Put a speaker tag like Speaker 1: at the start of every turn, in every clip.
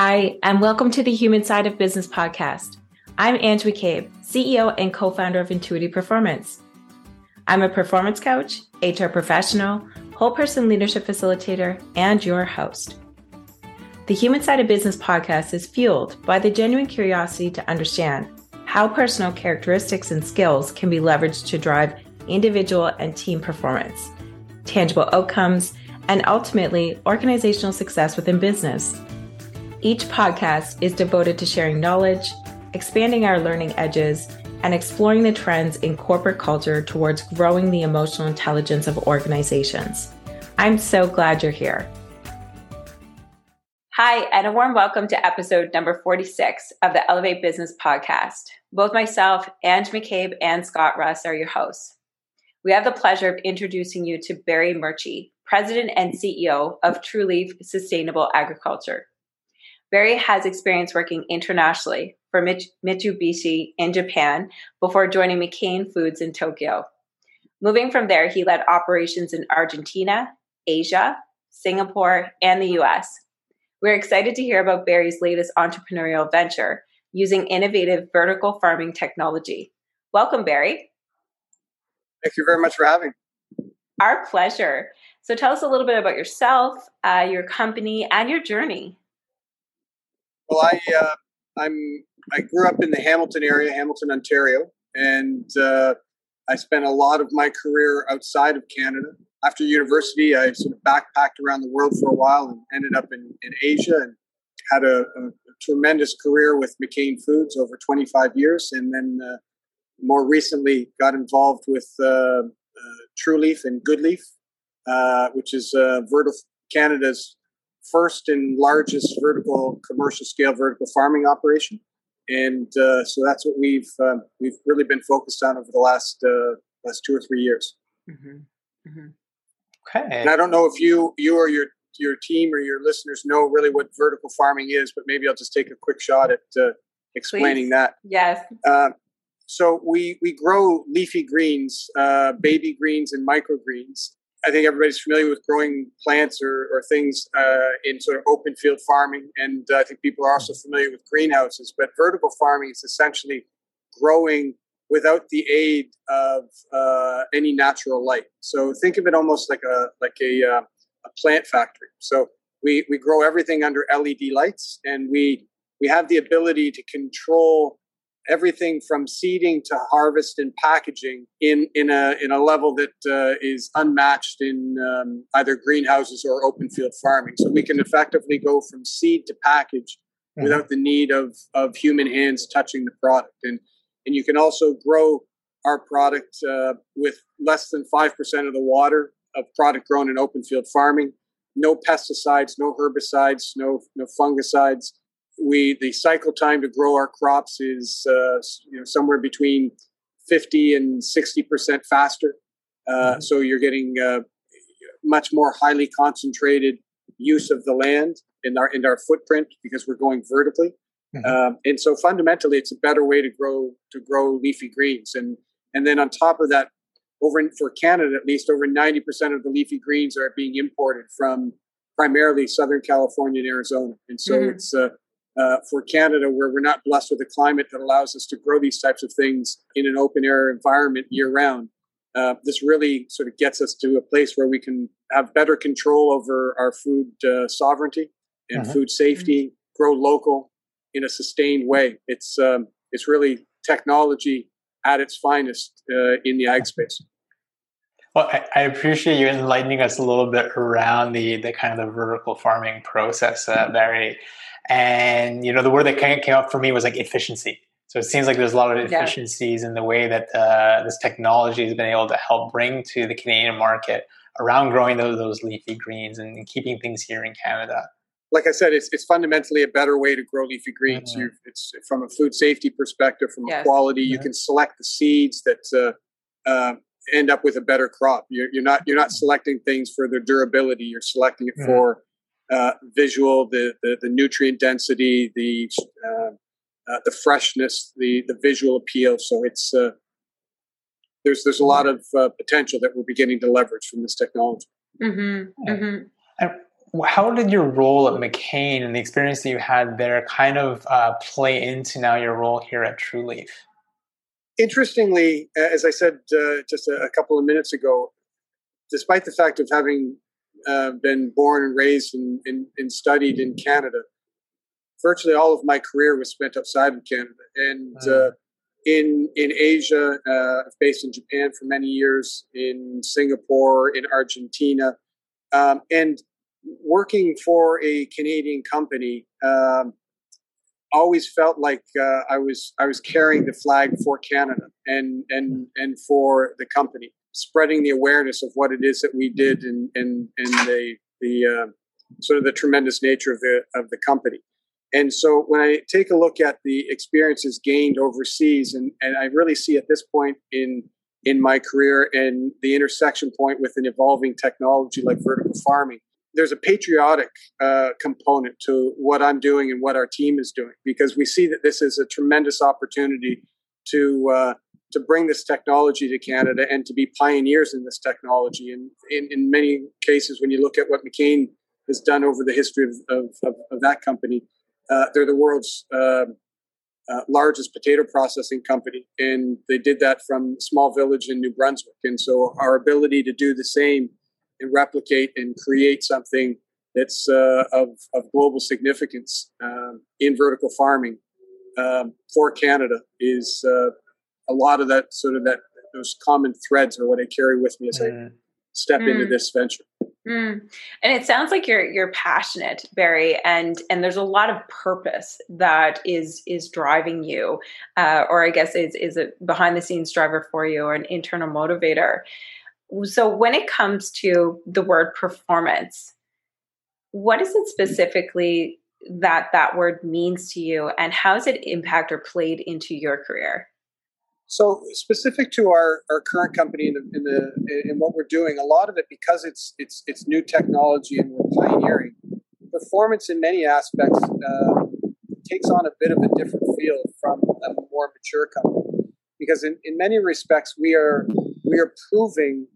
Speaker 1: Hi, and welcome to the Human Side of Business podcast. I'm Ange McCabe, CEO and co founder of Intuitive Performance. I'm a performance coach, HR professional, whole person leadership facilitator, and your host. The Human Side of Business podcast is fueled by the genuine curiosity to understand how personal characteristics and skills can be leveraged to drive individual and team performance, tangible outcomes, and ultimately organizational success within business. Each podcast is devoted to sharing knowledge, expanding our learning edges, and exploring the trends in corporate culture towards growing the emotional intelligence of organizations. I'm so glad you're here. Hi, and a warm welcome to episode number 46 of the Elevate Business podcast. Both myself, Ange McCabe, and Scott Russ are your hosts. We have the pleasure of introducing you to Barry Murchie, President and CEO of TruLeaf Sustainable Agriculture. Barry has experience working internationally for Mitsubishi in Japan before joining McCain Foods in Tokyo. Moving from there, he led operations in Argentina, Asia, Singapore, and the US. We're excited to hear about Barry's latest entrepreneurial venture using innovative vertical farming technology. Welcome, Barry.
Speaker 2: Thank you very much for having me.
Speaker 1: Our pleasure. So tell us a little bit about yourself, uh, your company, and your journey.
Speaker 2: Well, I uh, I'm I grew up in the Hamilton area, Hamilton, Ontario, and uh, I spent a lot of my career outside of Canada. After university, I sort of backpacked around the world for a while and ended up in, in Asia and had a, a, tremendous career with McCain Foods over 25 years, and then uh, more recently got involved with uh, uh, TruLeaf and Goodleaf, uh, which is uh, vertical Canada's first and largest vertical commercial scale vertical farming operation, and uh, so that's what we've um, we've really been focused on over the last uh, last two or three years. Mm-hmm. Mm-hmm. Okay. And I don't know if you you or your your team or your listeners know really what vertical farming is, but maybe I'll just take a quick shot at uh, explaining Please. that.
Speaker 1: Yes. Uh,
Speaker 2: so we we grow leafy greens, uh, baby greens, and microgreens, I think everybody's familiar with growing plants or, or things uh, in sort of open field farming, and uh, I think people are also familiar with greenhouses. But vertical farming is essentially growing without the aid of uh, any natural light. So think of it almost like a like a, uh, a plant factory. So we we grow everything under LED lights, and we we have the ability to control everything from seeding to harvest and packaging in in a in a level that uh, is unmatched in um, either greenhouses or open field farming. So we can effectively go from seed to package mm-hmm. without the need of of human hands touching the product, and and you can also grow our product uh, with less than five percent of the water of product grown in open field farming. No pesticides, no herbicides, no no fungicides we the cycle time to grow our crops is uh, you know somewhere between 50 and 60 percent faster uh, mm-hmm. so you're getting uh, much more highly concentrated use of the land in our in our footprint because we're going vertically mm-hmm. Um, and so fundamentally it's a better way to grow to grow leafy greens and and then on top of that over in, for canada at least over 90% of the leafy greens are being imported from primarily southern california and arizona and so mm-hmm. it's uh, for Canada, where we're not blessed with a climate that allows us to grow these types of things in an open air environment year round. Uh, this really sort of gets us to a place where we can have better control over our food uh, sovereignty and uh-huh. food safety, mm-hmm. grow local in a sustained way. It's um, it's really technology at its finest uh, in the ag space.
Speaker 3: Well, I, appreciate you enlightening us a little bit around the the kind of the vertical farming process, uh, Barry. And you know, the word that came, came up for me was like efficiency. So it seems like there's a lot of efficiencies yeah. in the way that uh, this technology has been able to help bring to the Canadian market around growing those, those leafy greens and keeping things here in Canada.
Speaker 2: Like I said, it's, it's fundamentally a better way to grow leafy greens. Mm-hmm. It's from a food safety perspective, from yes. a quality. You can select the seeds that uh, uh, end up with a better crop. You're, you're, not you're not selecting things for their durability. You're selecting it mm-hmm. for uh, visual, the, the, the nutrient density, the uh, uh, the freshness, the the visual appeal. So it's uh, there's there's a lot of uh, potential that we're beginning to leverage from this technology.
Speaker 3: Mm-hmm. Mm-hmm. how did your role at McCain and the experience that you had there kind of uh, play into now your role here at TrueLeaf?
Speaker 2: Interestingly, as I said uh, just a, a, couple of minutes ago, despite the fact of having uh, been born and raised and, and, and, studied in Canada, virtually all of my career was spent outside of Canada. And mm. in in Asia, uh, based in Japan for many years, in Singapore, in Argentina, um, and working for a Canadian company, um, always felt like uh, I was I was carrying the flag for Canada and and and for the company, spreading the awareness of what it is that we did and and and the the uh, sort of the tremendous nature of the of the company. And so when I take a look at the experiences gained overseas, and, and I really see at this point in in my career and the intersection point with an evolving technology like vertical farming, there's a patriotic uh, component to what I'm doing and what our team is doing because we see that this is a tremendous opportunity to uh, to bring this technology to Canada and to be pioneers in this technology. And in, in many cases, when you look at what McCain has done over the history of, of, of, of that company, uh, they're the world's uh, uh, largest potato processing company, and they did that from a small village in New Brunswick. And so, our ability to do the same and replicate and create something that's uh, of, of global significance um, in vertical farming um, for Canada is uh, a lot of that sort of that those common threads are what I carry with me as mm. I step mm. into this venture.
Speaker 1: Mm. And it sounds like you're you're passionate, Barry, and and there's a lot of purpose that is is driving you, uh, or I guess is is a behind the scenes driver for you, or an internal motivator. So when it comes to the word performance, what is it specifically that that word means to you, and how has it impacted or played into your career?
Speaker 2: So specific to our, our current company and in, the in what we're doing, a lot of it because it's it's it's new technology and we're pioneering. Performance in many aspects uh, takes on a bit of a different feel from a more mature company because in, in many respects we are we are proving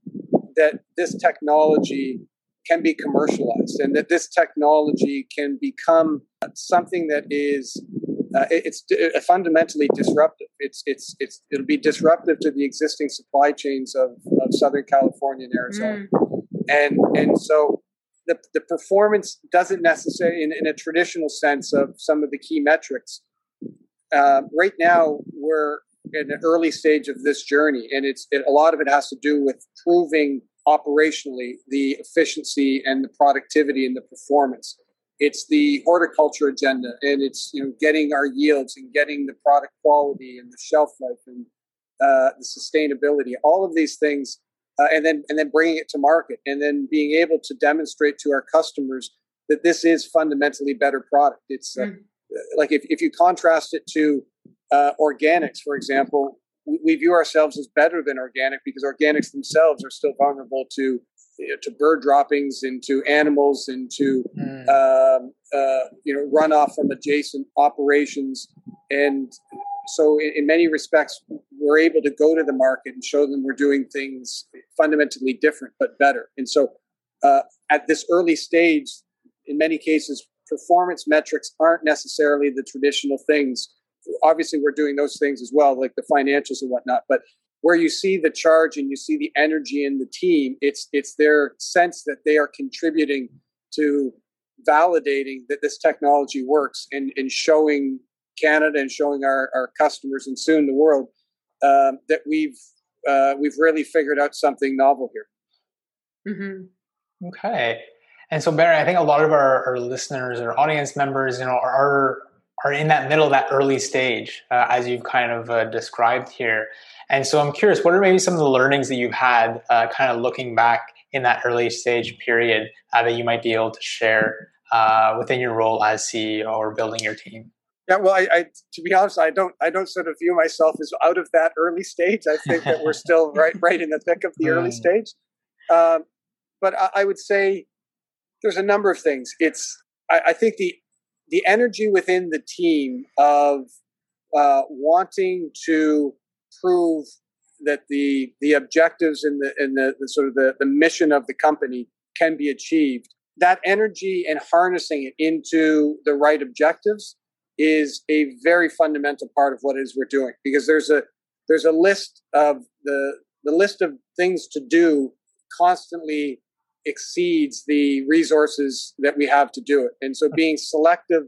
Speaker 2: that this technology can be commercialized and that this technology can become something that is uh, it's uh, fundamentally disruptive. It's it's it's it'll be disruptive to the existing supply chains of, of Southern California and Arizona, mm. and and so the the performance doesn't necessarily in, in a traditional sense of some of the key metrics. Uh, right now, we're in an early stage of this journey, and it's it, a lot of it has to do with proving operationally the efficiency and the productivity and the performance it's the horticulture agenda and it's you know getting our yields and getting the product quality and the shelf life and uh, the sustainability all of these things uh, and then and then bringing it to market and then being able to demonstrate to our customers that this is fundamentally better product it's uh, mm. like if, if you contrast it to uh, organics for example we, we view ourselves as better than organic because organics themselves are still vulnerable to to bird droppings, into animals, into mm. um, uh, you know runoff from adjacent operations, and so in, in, many respects, we're able to go to the market and show them we're doing things fundamentally different but better. And so, uh, at this early stage, in many cases, performance metrics aren't necessarily the traditional things. Obviously, we're doing those things as well, like the financials and whatnot. But where you see the charge and you see the energy in the team it's it's their sense that they are contributing to validating that this technology works and, and showing canada and showing our, our customers and soon the world um, that we've uh, we've really figured out something novel here
Speaker 3: mm-hmm. okay and so barry i think a lot of our, our listeners or audience members you know are are in that middle that early stage uh, as you've kind of uh, described here and so I'm curious, what are maybe some of the learnings that you've had uh, kind of looking back in that early stage period uh, that you might be able to share uh, within your role as CEO or building your team?
Speaker 2: Yeah, well, I, I, to be honest, I don't, I don't sort of view myself as out of that early stage. I think that we're still right, right in the thick of the early mm. stage. Um, but I, I, would say there's a number of things. It's, I, I think the, the energy within the team of uh, wanting to prove that the the objectives and the and the, the sort of the, the mission of the company can be achieved that energy and harnessing it into the right objectives is a very fundamental part of what is we're doing. Because there's a there's a list of the the list of things to do constantly exceeds the resources that we have to do it. And so being selective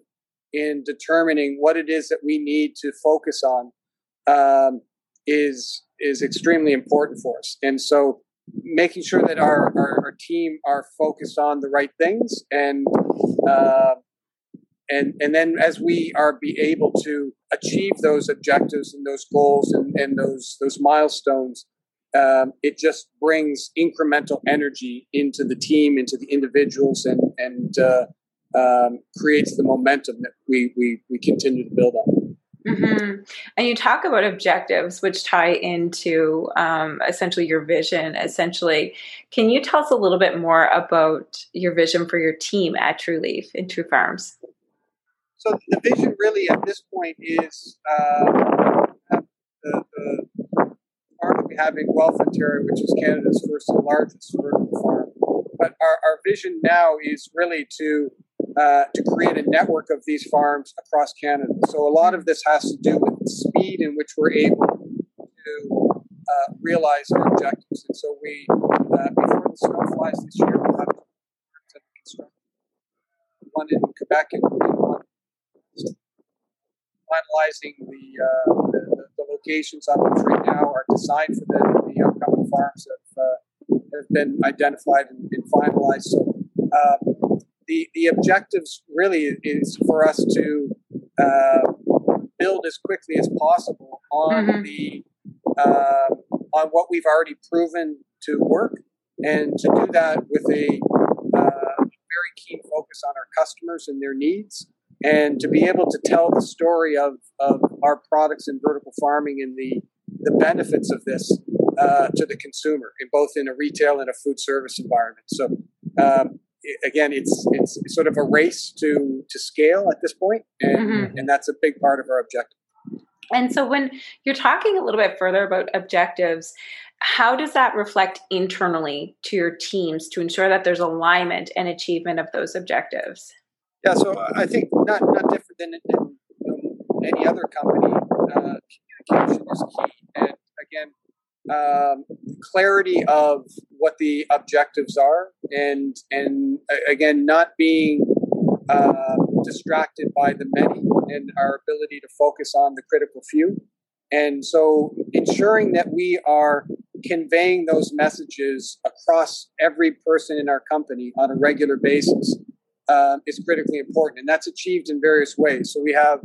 Speaker 2: in determining what it is that we need to focus on um, is is extremely important for us. And so making sure that our, our, our, team are focused on the right things and uh, and and then as we are be able to achieve those objectives and those goals and, and those those milestones um, it just brings incremental energy into the team into the individuals and and uh, um, creates the momentum that we, we we continue to build on
Speaker 1: Mm-hmm. And you talk about objectives, which tie into um, essentially your vision. Essentially, can you tell us a little bit more about your vision for your team at TruLeaf in True Farms?
Speaker 2: So the vision, really, at this point, is uh, the, the we in Guelph, Ontario, which is Canada's first and largest vertical farm. But our, our vision now is really to uh, to create a network of these farms across Canada. So a lot of this has to do with the speed in which we're able to uh, realize our objectives. And so we, uh, before the snow flies this year, we'll have one in Quebec and one finalizing the, uh, the, the, locations on which right now are designed for the, the upcoming farms have, uh, have been identified and been finalized. So uh, the the objectives really is for us to uh, build as quickly as possible on mm-hmm. the uh, on what we've already proven to work, and to do that with a uh, very keen focus on our customers and their needs, and to be able to tell the story of of our products in vertical farming and the the benefits of this uh, to the consumer, in both in a retail and a food service environment. So. Um, again, it's it's sort of a race to to scale at this point, and mm-hmm. and that's a big part of our objective.
Speaker 1: And so, when you're talking a little bit further about objectives, how does that reflect internally to your teams to ensure that there's alignment and achievement of those objectives?
Speaker 2: Yeah, so I think not not different than in, in any other company. Uh, communication is key, and again, um, clarity of what the objectives are, and and again, not being uh, distracted by the many, and our ability to focus on the critical few, and so ensuring that we are conveying those messages across every person in our company on a regular basis uh, is critically important, and that's achieved in various ways. So we have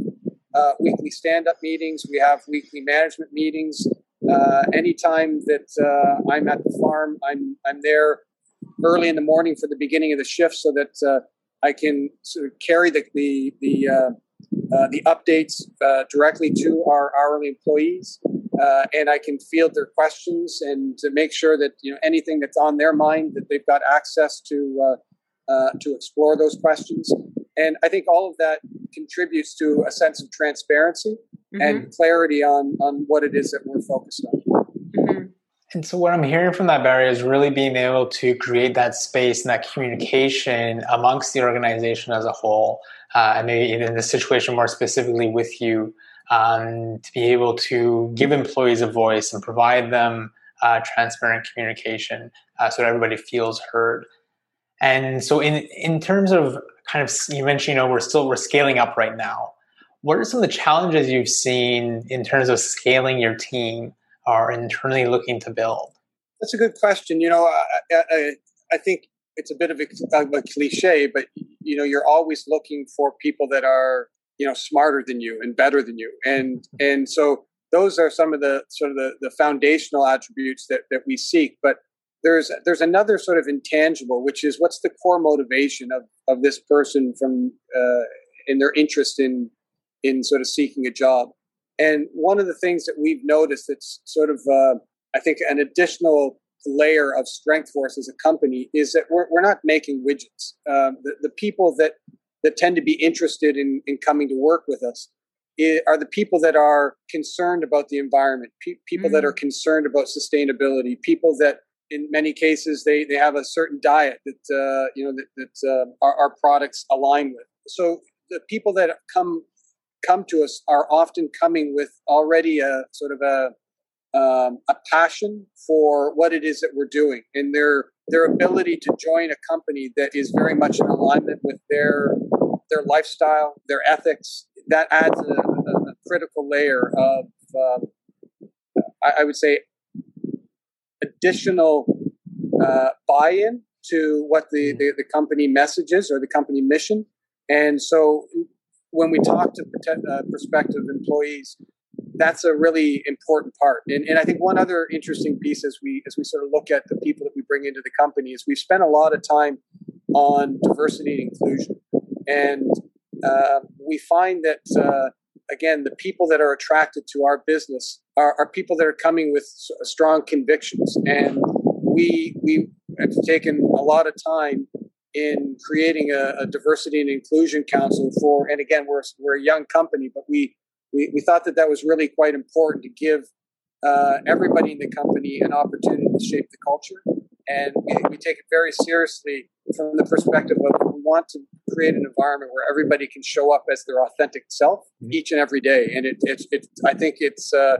Speaker 2: uh, weekly stand-up meetings, we have weekly management meetings uh, anytime that uh, I'm at the farm, I'm I'm there early in the morning for the beginning of the shift, so that uh, I can sort of carry the the the, uh, uh, the updates directly to our hourly employees, and I can field their questions and to make sure that you know anything that's on their mind that they've got access to to explore those questions. And I think all of that contributes to a sense of transparency mm-hmm. and clarity on on what it is that we're focused on.
Speaker 3: Mm-hmm. And so, what I'm hearing from that, Barry, is really being able to create that space and that communication amongst the organization as a whole, uh, and maybe in this situation more specifically with you, um, to be able to give employees a voice and provide them uh, transparent communication uh, so that everybody feels heard. And so, in in terms of kind of, you mentioned, you know, we're still we're scaling up right now what are some of the challenges you've seen in terms of scaling your team or internally looking to build?
Speaker 2: That's a good question. You know, I, I, I think it's a bit of a, of a, cliche, but you know, you're always looking for people that are you know smarter than you and better than you, and and so those are some of the sort of the, the foundational attributes that that we seek. But there's there's another sort of intangible, which is what's the core motivation of of this person from uh, in their interest in in sort of seeking a job. And one of the things that we've noticed that's sort of, uh, I think, an additional layer of strength for us as a company is that we're, we're not making widgets. Um, the, the people that, that tend to be interested in, in coming to work with us are the people that are concerned about the environment, pe- people mm. that are concerned about sustainability, people that in many cases, they, they have a certain diet that uh, you know that, that uh, our, our, products align with. So the people that come come to us are often coming with already a sort of a um, a passion for what it is that we're doing, and their their ability to join a company that is very much in alignment with their their lifestyle, their ethics. That adds a, a, critical layer of, um, I, I would say, additional uh, buy-in to what the, mm-hmm. the, the, company messages or the company mission. And so when we talk to uh, prospective employees, that's a really important part. And, and I think one other interesting piece as we as we sort of look at the people that we bring into the company is we've spent a lot of time on diversity and inclusion. And uh, we find that uh, again, the people that are attracted to our business are, are people that are coming with strong convictions. And we we have taken a lot of time in creating a, a, diversity and inclusion council for. And again, we're we're a young company, but we we, we thought that that was really quite important to give uh, everybody in the company an opportunity to shape the culture. And we, we take it very seriously from the perspective of we want to create an environment where everybody can show up as their authentic self mm-hmm. each and every day. And it, it, it I think it's, uh,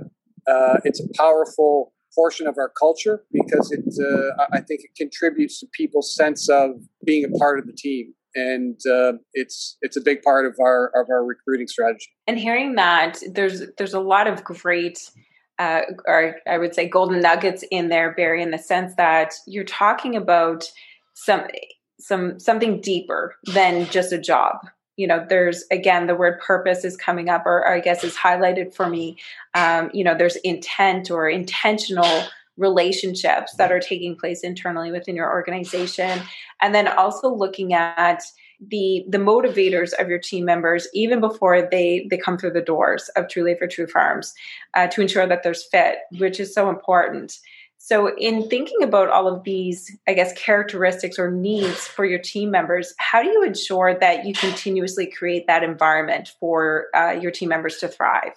Speaker 2: uh, it's a powerful portion of our culture because it, uh, I think it contributes to people's sense of being a part of the team. And uh, it's it's a big part of our of our recruiting strategy.
Speaker 1: And hearing that, there's there's a lot of great uh, or I would say golden nuggets in there, Barry, in the sense that you're talking about some some something deeper than just a job. You know there's again the word purpose is coming up or, or i guess is highlighted for me. Um, you know there's intent or intentional relationships that are taking place internally within your organization. And then also looking at the the motivators of your team members even before they they come through the doors of TruLeaf true farms uh, to ensure that there's fit which is so important so, in thinking about all of these, I guess, characteristics or needs for your team members, how do you ensure that you continuously create that environment for uh, your team members to thrive?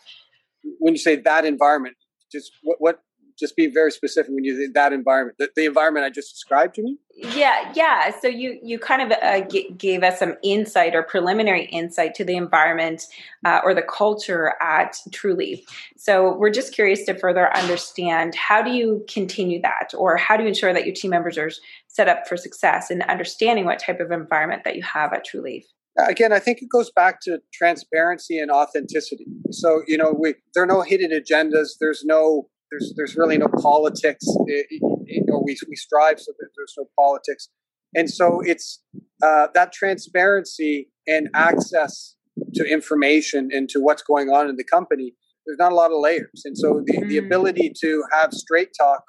Speaker 2: When you say that environment, just what, what just be very specific when you that environment the, the, environment i just described to me?
Speaker 1: Yeah yeah. So you you kind of uh, g- gave us some insight or preliminary insight to the environment uh, or the culture at TruLeaf. So we're just curious to further understand how do you continue that? Or how do you ensure that your team members are set up for success and understanding what type of environment that you have at TruLeaf?
Speaker 2: Again i think it goes back to transparency and authenticity. So you know we there are no hidden agendas. There's no there's there's really no politics. It, it, or we we strive so that there's no politics, and so it's uh, that transparency and access to information and to what's going on in the company. There's not a lot of layers, and so the, the mm. ability to have straight talk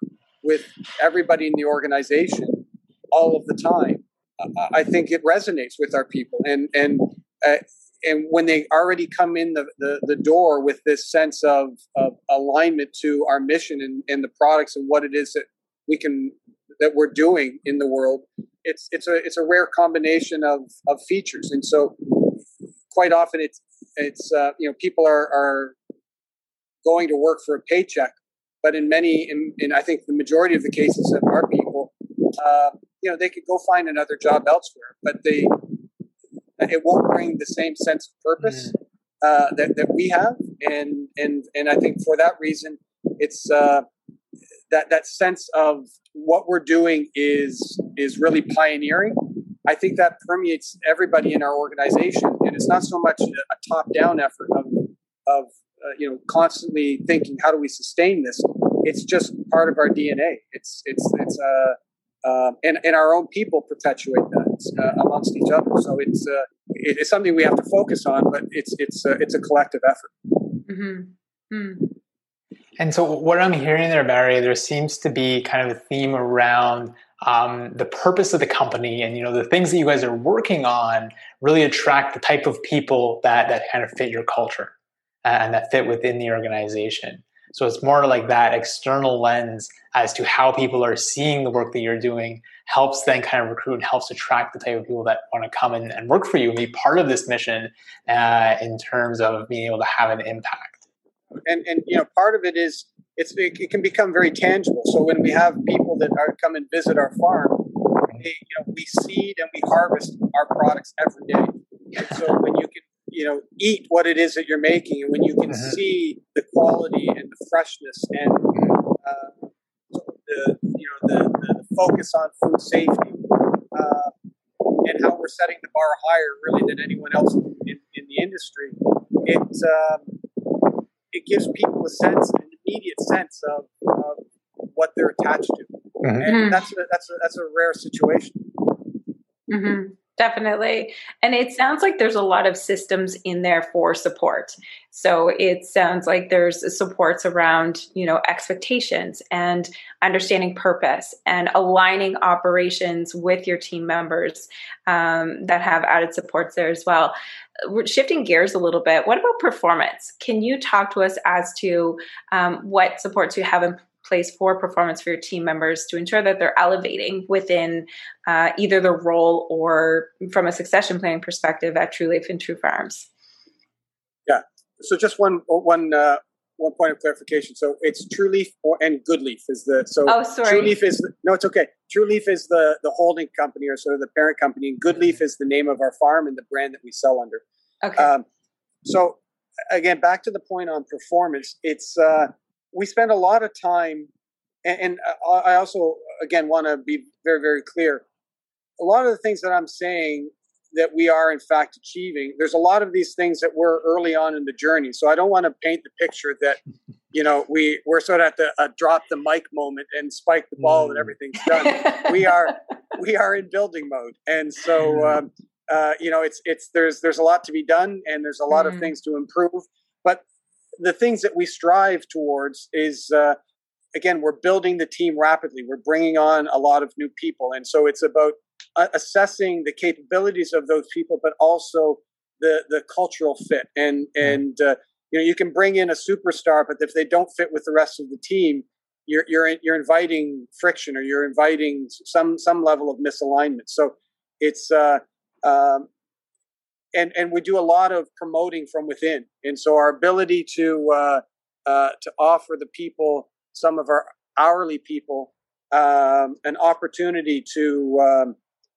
Speaker 2: with everybody in the organization all of the time, uh, I think it resonates with our people, and and uh, and when they already come in the, the, the, door with this sense of, of alignment to our mission and, and the products and what it is that we can that we're doing in the world it's it's a it's a rare combination of of features. And so quite often it's it's uh, you know people are are going to work for a paycheck but in many in, in i think the majority of the cases of our people uh, you know they could go find another job elsewhere but they it won't bring the same sense of purpose mm. uh, that, that we have. And, and, and I think for that reason, it's uh, that, that sense of what we're doing is, is really pioneering. I think that permeates everybody in our organization. And it's not so much a top down effort of, of uh, you know, constantly thinking, how do we sustain this? It's just part of our DNA. It's, it's, it's, uh, um, and, and our own people perpetuate that uh, amongst each other. So it's uh, it, it's something we have to focus on, but it's it's uh, it's a collective effort. Mm-hmm. Mm.
Speaker 3: And so, what I'm hearing there, Barry, there seems to be kind of a theme around um, the purpose of the company, and you know the things that you guys are working on really attract the type of people that that kind of fit your culture and that fit within the organization. So it's more like that external lens as to how people are seeing the work that you're doing helps then kind of recruit and helps attract the type of people that want to come in and work for you and be part of this mission uh, in terms of being able to have an impact.
Speaker 2: And, and you know, part of it is it's it, it, can become very tangible. So when we have people that are come and visit our farm, they, you know, we seed and we harvest our products every day. And so when you can, you know, eat what it is that you're making, and when you can mm-hmm. see the quality and the freshness and uh, the you know the, the, focus on food safety uh, and how we're setting the bar higher really than anyone else in, in the industry, it um, it gives people a sense, an immediate sense of, of what they're attached to, mm-hmm. and mm-hmm. that's a, that's a, that's a rare situation.
Speaker 1: Mm-hmm. Definitely. And it sounds like there's a lot of systems in there for support. So it sounds like there's supports around, you know, expectations and understanding purpose and aligning operations with your team members um, that have added supports there as well. We're shifting gears a little bit. What about performance? Can you talk to us as to um, what supports you have in place for performance for your team members to ensure that they're elevating within uh, either the role or from a succession planning perspective at TruLeaf and True Farms?
Speaker 2: Yeah. So just one one uh, one point of clarification. So it's TruLeaf or, and Good Leaf is the so.
Speaker 1: Oh, sorry.
Speaker 2: TruLeaf is the, no, it's okay. TruLeaf is the the holding company or sort of the parent company, and Good Leaf is the name of our farm and the brand that we sell under.
Speaker 1: Okay. Um,
Speaker 2: so again, back to the point on performance. It's uh, we spend a lot of time, and, and I also, again, want to be very, very clear. A lot of the things that I'm saying that we are in fact achieving, there's a lot of these things that we're early on in the journey. So I don't want to paint the picture that, you know, we, we're sort of at the uh, drop the mic moment and spike the ball mm. and everything's done. we are, we are in building mode. And so, um, uh, you know, it's, it's, there's, there's a lot to be done and there's a lot mm. of things to improve. But the things that we strive towards is uh, again we're building the team rapidly. We're bringing on a lot of new people. And so it's about uh, assessing the capabilities of those people but also the the cultural fit. And and uh, you know you can bring in a superstar but if they don't fit with the rest of the team you're you're you're inviting friction or you're inviting some some level of misalignment. So it's uh, um, and and we do a lot of promoting from within. And so our ability to uh, uh, to offer the people some of our hourly people um, an opportunity to um,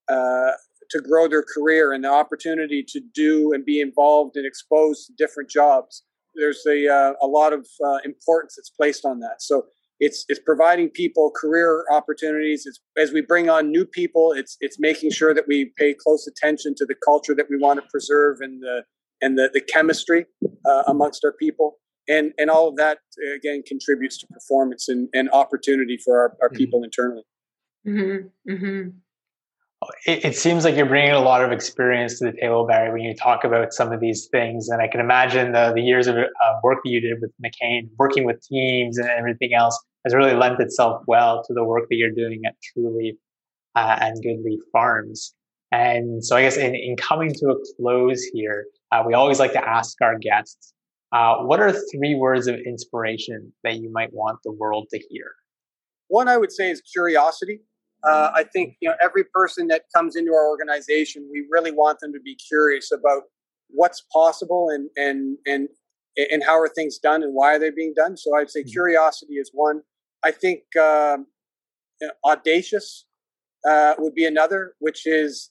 Speaker 2: uh, to grow their career and the opportunity to do and be involved and exposed to different jobs there's a uh, a lot of uh, importance that's placed on that. So it's it's providing people career opportunities. It's, as we bring on new people, it's it's making sure that we pay close attention to the culture that we want to preserve and the and the, the chemistry uh, amongst our people. And and all of that again contributes to performance and, and opportunity for our, our mm-hmm. people internally.
Speaker 1: Mm-hmm. Mm-hmm.
Speaker 3: It, it, seems like you're bringing a lot of experience to the table, Barry, when you talk about some of these things. And I can imagine the, the years of uh, work that you did with McCain, working with teams and everything else, has really lent itself well to the work that you're doing at TruLeaf uh, and Goodleaf Farms. And so, I guess in, in coming to a close here, uh, we always like to ask our guests uh, what are three words of inspiration that you might want the world to hear?
Speaker 2: One I would say is curiosity. Uh, I think you know every person that comes into our organization, we really want them to be curious about what's possible and and and and how are things done and why are they being done. So I'd say mm-hmm. curiosity is one. I think um, audacious uh, would be another, which is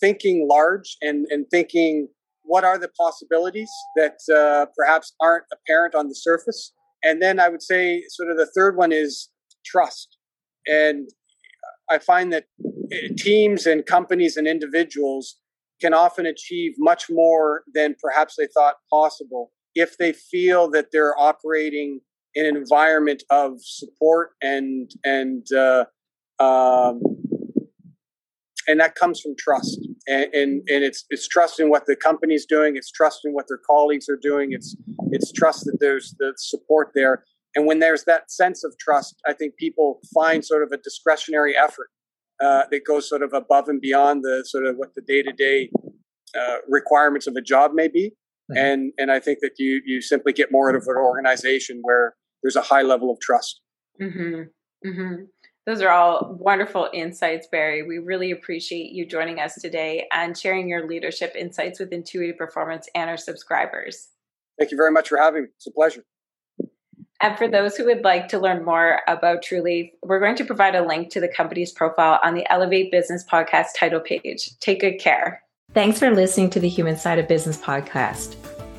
Speaker 2: thinking large and and thinking what are the possibilities that uh, perhaps aren't apparent on the surface. And then I would say sort of the third one is trust. And I find that eh, teams and companies and individuals can often achieve much more than perhaps they thought possible if they feel that they're operating in an environment of support and and uh, um, and that comes from trust. And, and, and it's it's trust in what the company's doing it's trust in what their colleagues are doing it's it's trust that there's the support there and when there's that sense of trust, I think people find sort of a discretionary effort uh, that goes sort of above and beyond the sort of what the day to day requirements of a job may be. Mm-hmm. And and I think that you you simply get more out of an organization where there's a high level of trust.
Speaker 1: Mm-hmm. Mm-hmm. Those are all wonderful insights, Barry. We really appreciate you joining us today and sharing your leadership insights with Intuitive Performance and our subscribers.
Speaker 2: Thank you very much for having me. It's a pleasure.
Speaker 4: And for those who would like to learn more about TruLeaf, we're going to provide a link to the company's profile on the Elevate Business Podcast title page. Take good care. Thanks for listening to the Human Side of Business podcast.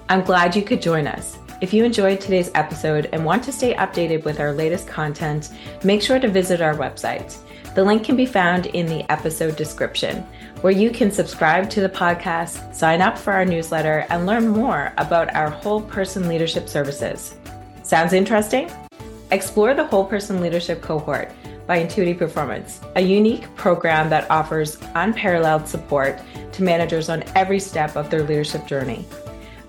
Speaker 4: I'm glad you could join us. If you enjoyed today's episode and want to stay updated with our latest content, make sure to visit our website. The link can be found in the episode description, where you can subscribe to the podcast, sign up for our newsletter, and learn more about our whole person leadership services. Sounds interesting? Explore the Whole Person Leadership Cohort by Intuitive Performance, a unique program that offers unparalleled support to managers on every step of their leadership journey.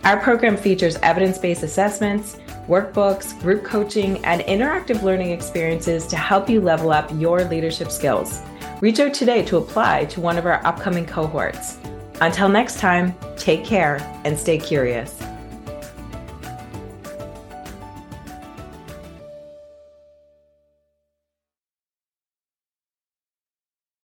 Speaker 4: Our program features evidence based assessments, workbooks, group coaching, and interactive learning experiences to help you level up your leadership skills. Reach out today to apply to one of our upcoming cohorts. Until next time, take care and stay curious.